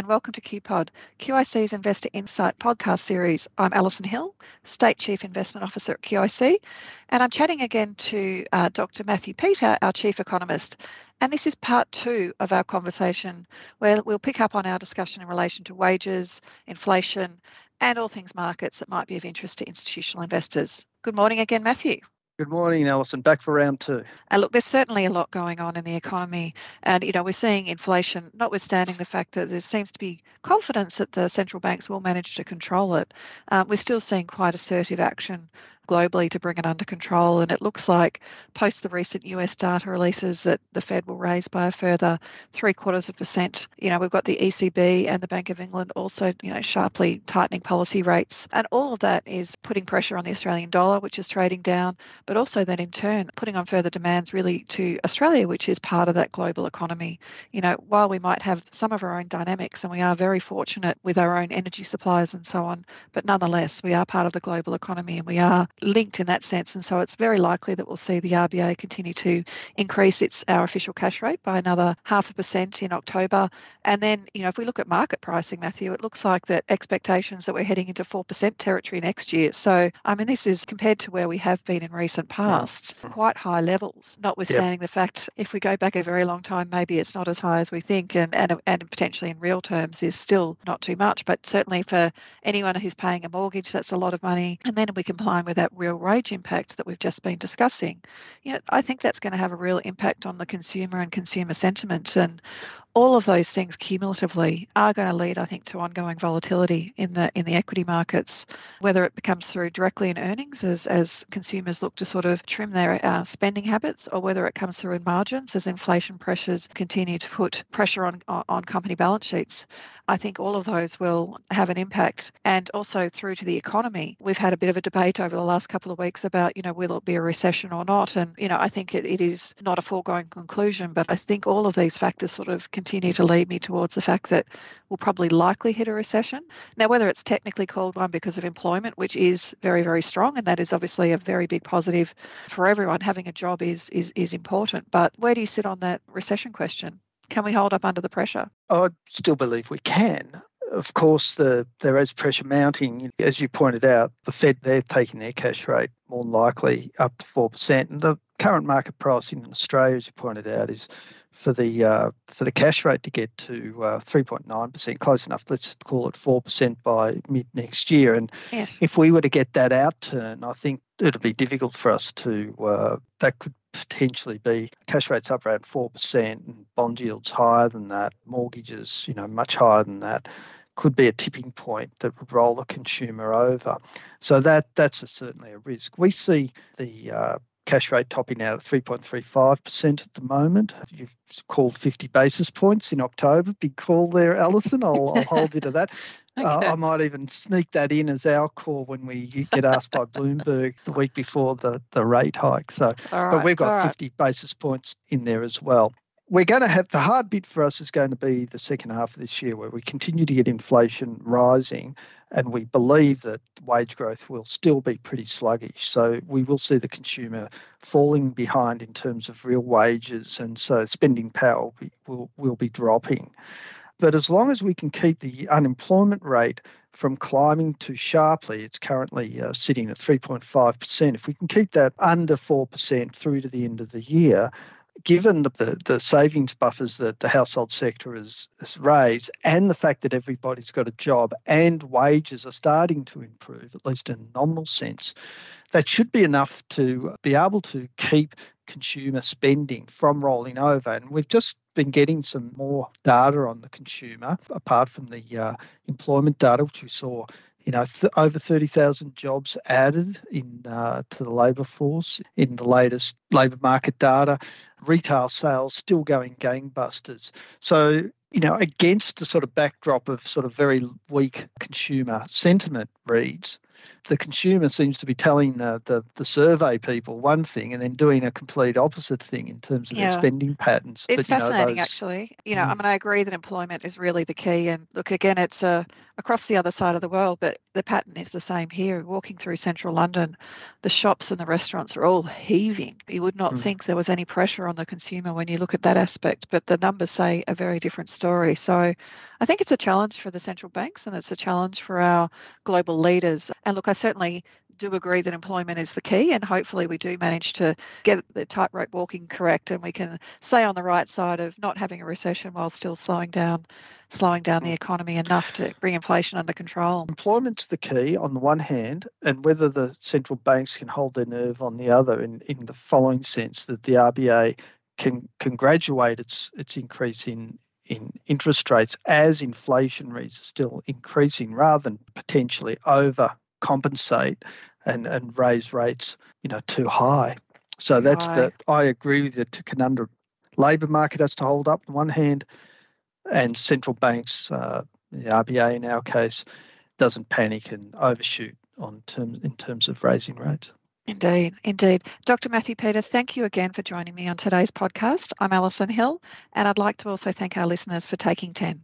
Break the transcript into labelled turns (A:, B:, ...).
A: and welcome to QPod, QIC's Investor Insight podcast series. I'm Alison Hill, State Chief Investment Officer at QIC, and I'm chatting again to uh, Dr. Matthew Peter, our Chief Economist. And this is part two of our conversation where we'll pick up on our discussion in relation to wages, inflation, and all things markets that might be of interest to institutional investors. Good morning again, Matthew.
B: Good morning, Alison. Back for round two.
A: Uh, look, there's certainly a lot going on in the economy, and you know we're seeing inflation, notwithstanding the fact that there seems to be confidence that the central banks will manage to control it. Um, we're still seeing quite assertive action globally to bring it under control. And it looks like post the recent US data releases that the Fed will raise by a further three quarters of a percent. You know, we've got the ECB and the Bank of England also, you know, sharply tightening policy rates. And all of that is putting pressure on the Australian dollar, which is trading down, but also then in turn putting on further demands really to Australia, which is part of that global economy. You know, while we might have some of our own dynamics and we are very fortunate with our own energy supplies and so on, but nonetheless, we are part of the global economy and we are linked in that sense. And so it's very likely that we'll see the RBA continue to increase its our official cash rate by another half a percent in October. And then, you know, if we look at market pricing, Matthew, it looks like that expectations that we're heading into 4% territory next year. So, I mean, this is compared to where we have been in recent past, quite high levels, notwithstanding yep. the fact if we go back a very long time, maybe it's not as high as we think and, and, and potentially in real terms is still not too much. But certainly for anyone who's paying a mortgage, that's a lot of money. And then we combine with that real wage impact that we've just been discussing, you know, I think that's going to have a real impact on the consumer and consumer sentiment. And all of those things cumulatively are going to lead, I think, to ongoing volatility in the in the equity markets, whether it becomes through directly in earnings as, as consumers look to sort of trim their uh, spending habits, or whether it comes through in margins as inflation pressures continue to put pressure on on company balance sheets. I think all of those will have an impact. And also through to the economy, we've had a bit of a debate over the last couple of weeks about, you know, will it be a recession or not? And, you know, I think it, it is not a foregone conclusion, but I think all of these factors sort of continue to lead me towards the fact that we'll probably likely hit a recession. Now, whether it's technically called one because of employment, which is very, very strong, and that is obviously a very big positive for everyone, having a job is is is important. But where do you sit on that recession question? Can we hold up under the pressure?
B: I still believe we can. Of course, the, there is pressure mounting. As you pointed out, the Fed, they're taking their cash rate more likely up to 4%. And the current market pricing in Australia, as you pointed out, is for the uh, for the cash rate to get to uh, 3.9%, close enough. Let's call it 4% by mid next year. And yes. if we were to get that outturn, I think it'd be difficult for us to. Uh, that could potentially be cash rates up around 4% and bond yields higher than that, mortgages, you know, much higher than that could be a tipping point that would roll the consumer over. So that that's a, certainly a risk. We see the uh, cash rate topping out at 3.35% at the moment. You've called 50 basis points in October. Big call there, Alison. I'll, I'll hold you to that. Okay. Uh, I might even sneak that in as our call when we get asked by Bloomberg the week before the, the rate hike. So, right, but we've got 50 right. basis points in there as well we're going to have the hard bit for us is going to be the second half of this year where we continue to get inflation rising and we believe that wage growth will still be pretty sluggish so we will see the consumer falling behind in terms of real wages and so spending power will be, will, will be dropping but as long as we can keep the unemployment rate from climbing too sharply. It's currently uh, sitting at 3.5%. If we can keep that under 4% through to the end of the year, given the, the, the, savings buffers that the household sector has, has raised and the fact that everybody's got a job and wages are starting to improve, at least in a nominal sense, that should be enough to be able to keep consumer spending from rolling over. And we've just been getting some more data on the consumer, apart from the uh, employment data, which we saw you know, th- over 30,000 jobs added in uh, to the labour force in the latest labour market data. Retail sales still going gangbusters. So, you know, against the sort of backdrop of sort of very weak consumer sentiment reads, the consumer seems to be telling the, the, the survey people one thing and then doing a complete opposite thing in terms of yeah. their spending patterns.
A: It's but, fascinating, know, those, actually. You know, mm. I mean, I agree that employment is really the key. And look, again, it's uh, across the other side of the world, but the pattern is the same here. Walking through central London, the shops and the restaurants are all heaving. You would not mm. think there was any pressure on the consumer when you look at that aspect, but the numbers say a very different story. So I think it's a challenge for the central banks and it's a challenge for our global leaders. And look, I certainly do agree that employment is the key, and hopefully we do manage to get the tightrope walking correct, and we can stay on the right side of not having a recession while still slowing down, slowing down the mm. economy enough to bring inflation under control.
B: Employment's the key on the one hand, and whether the central banks can hold their nerve on the other, in, in the following sense that the RBA can can graduate its its increase in in interest rates as inflation rates are still increasing rather than potentially overcompensate and, and raise rates, you know, too high. So that's the I agree with the conundrum. Labour market has to hold up on one hand, and central banks, uh, the RBA in our case, doesn't panic and overshoot on terms in terms of raising rates.
A: Indeed, indeed. Dr. Matthew Peter, thank you again for joining me on today's podcast. I'm Alison Hill, and I'd like to also thank our listeners for taking 10.